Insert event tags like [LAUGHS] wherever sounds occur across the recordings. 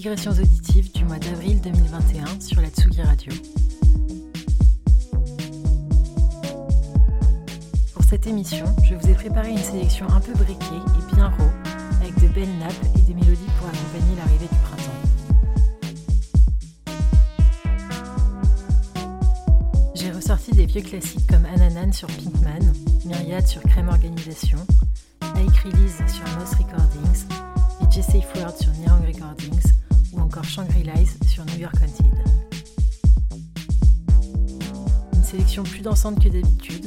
Digressions auditives du mois d'avril 2021 sur la Tsugi Radio. Pour cette émission, je vous ai préparé une sélection un peu briquée et bien raw, avec de belles nappes et des mélodies pour accompagner l'arrivée du printemps. J'ai ressorti des vieux classiques comme Ananan sur Pinkman, Myriad sur Crème Organisation, plus que d'habitude,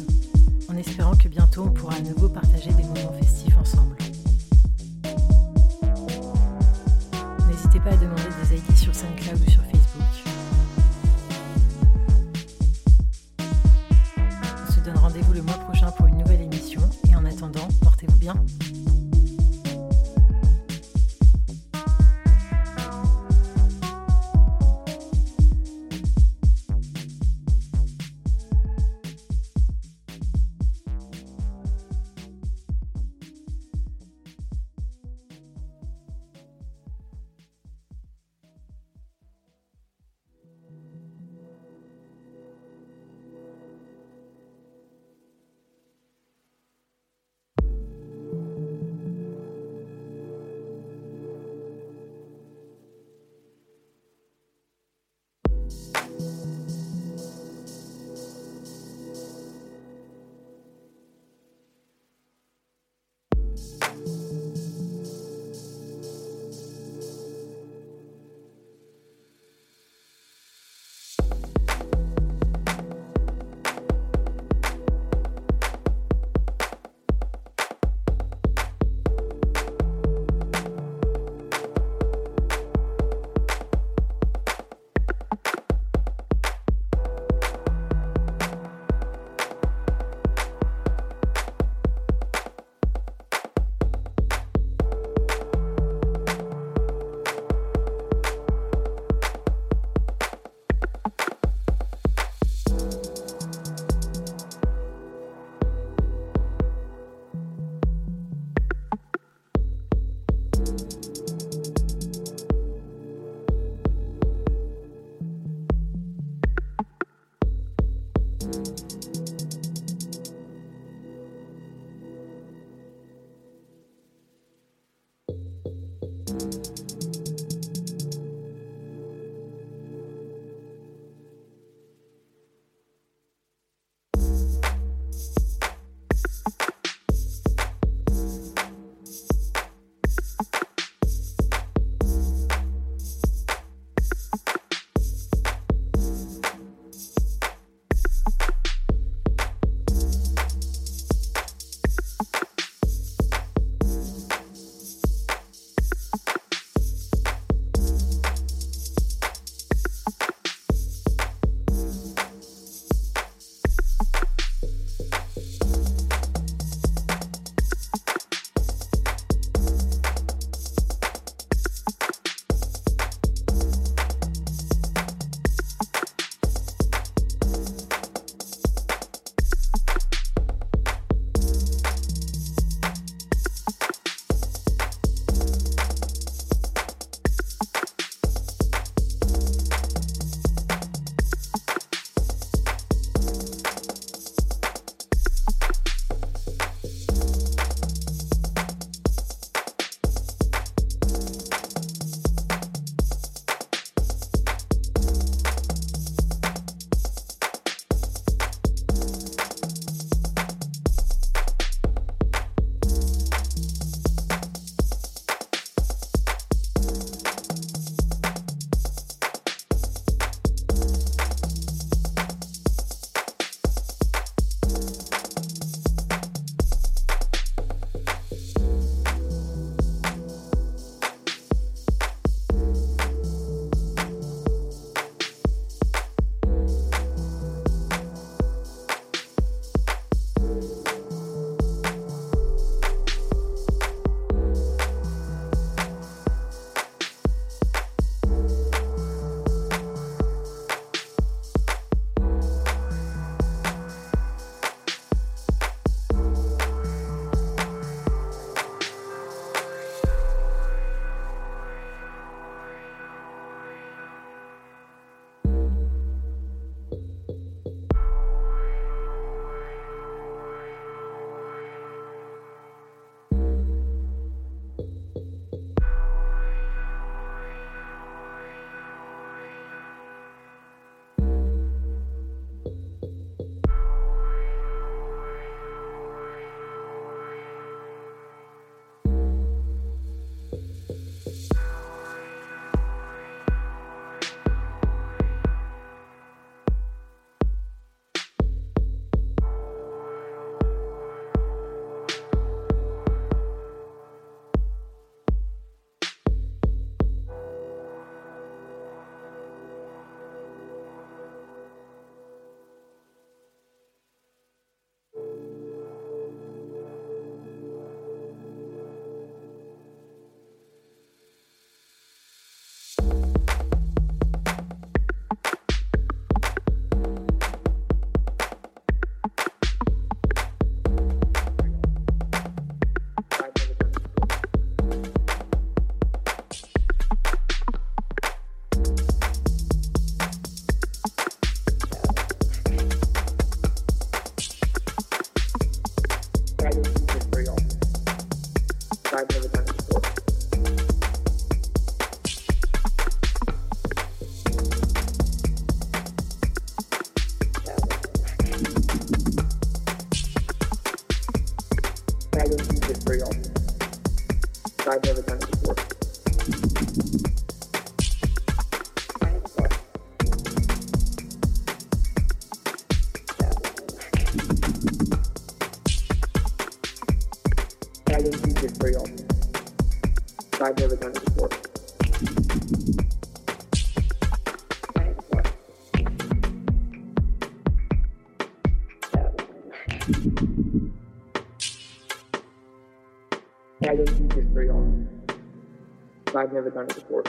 because I've never done it before.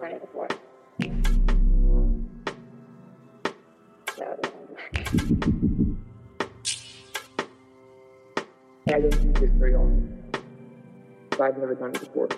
Done it before. Um, [LAUGHS] I don't do this very often. I've never done it before.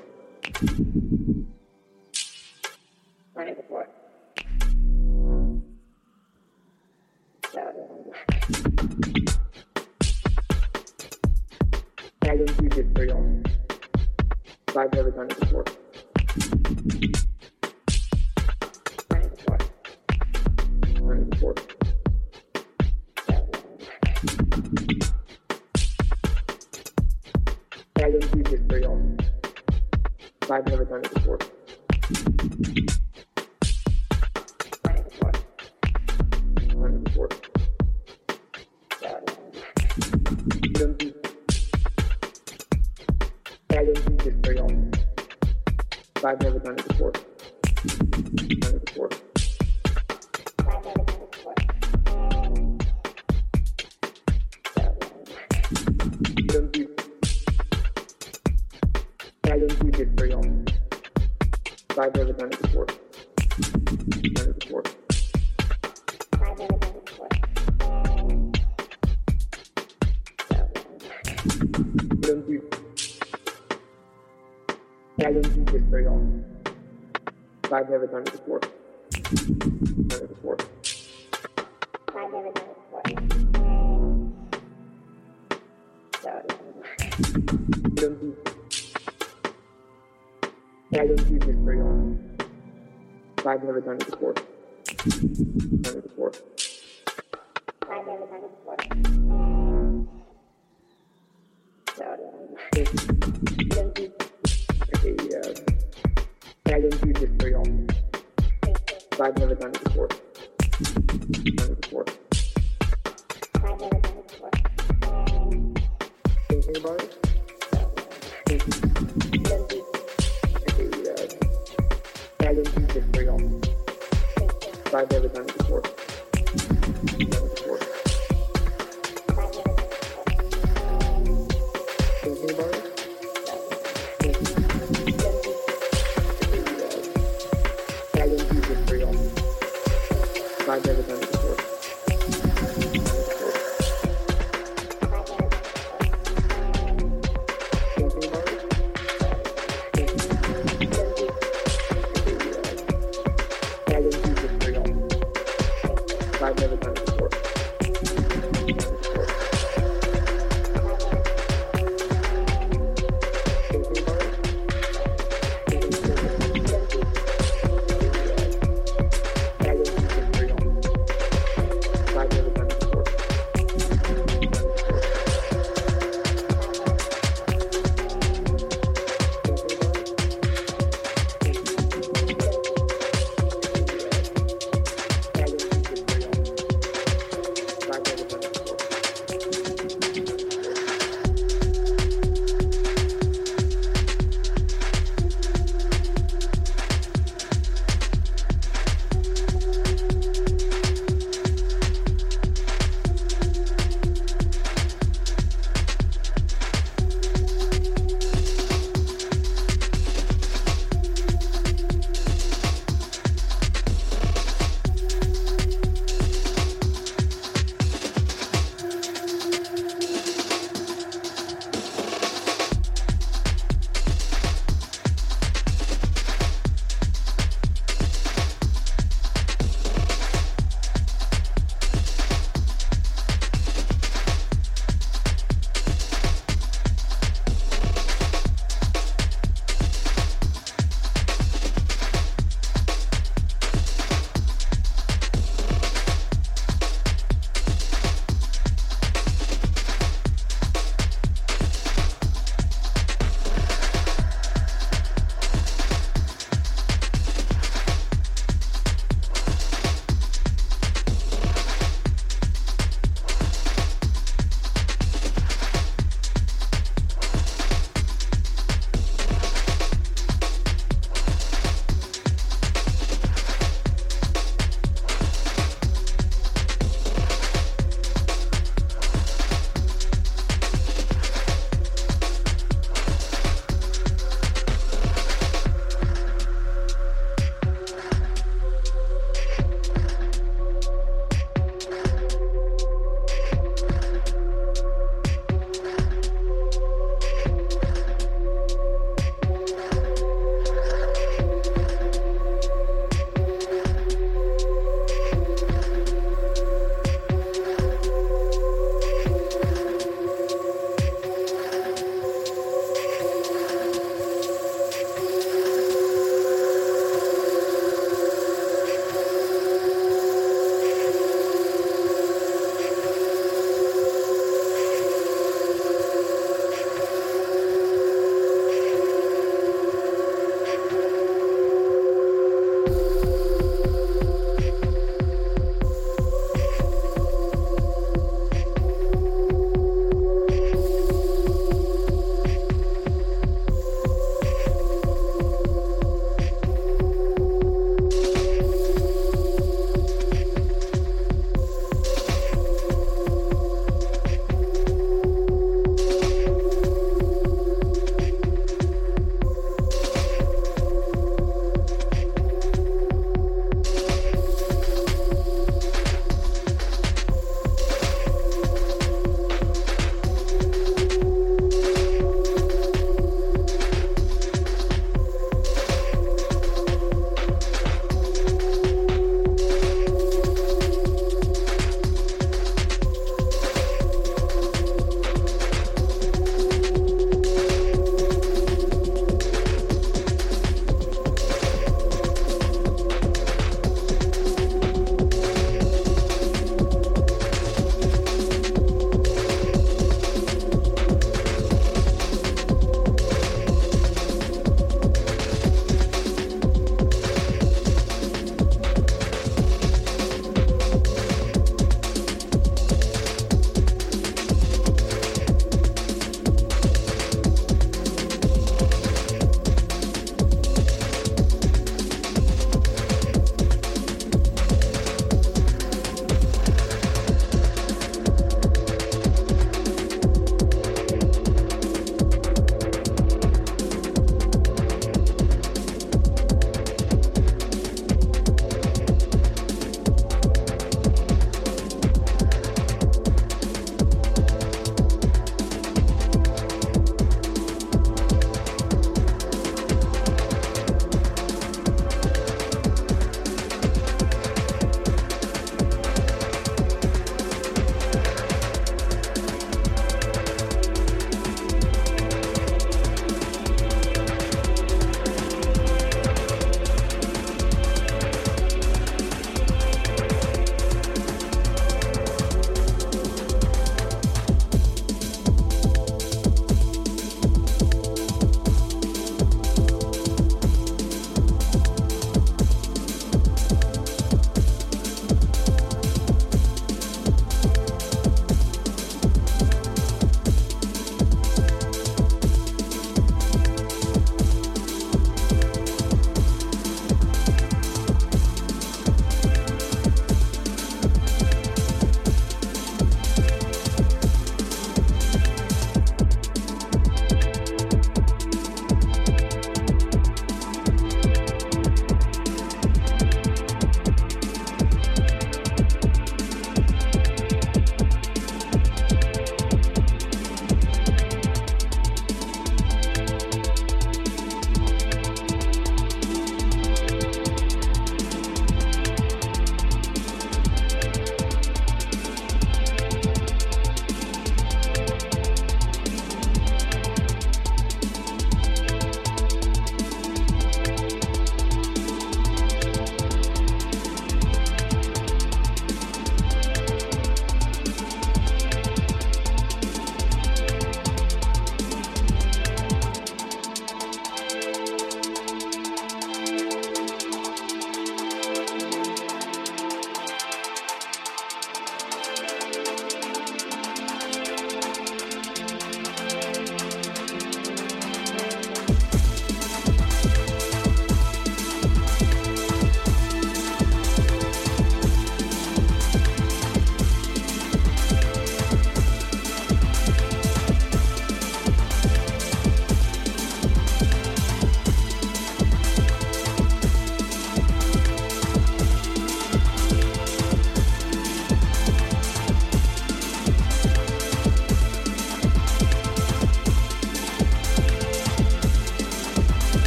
never done it before. Done it before. I've never done it before. So I don't do this very often. I've never done it before. Done it before.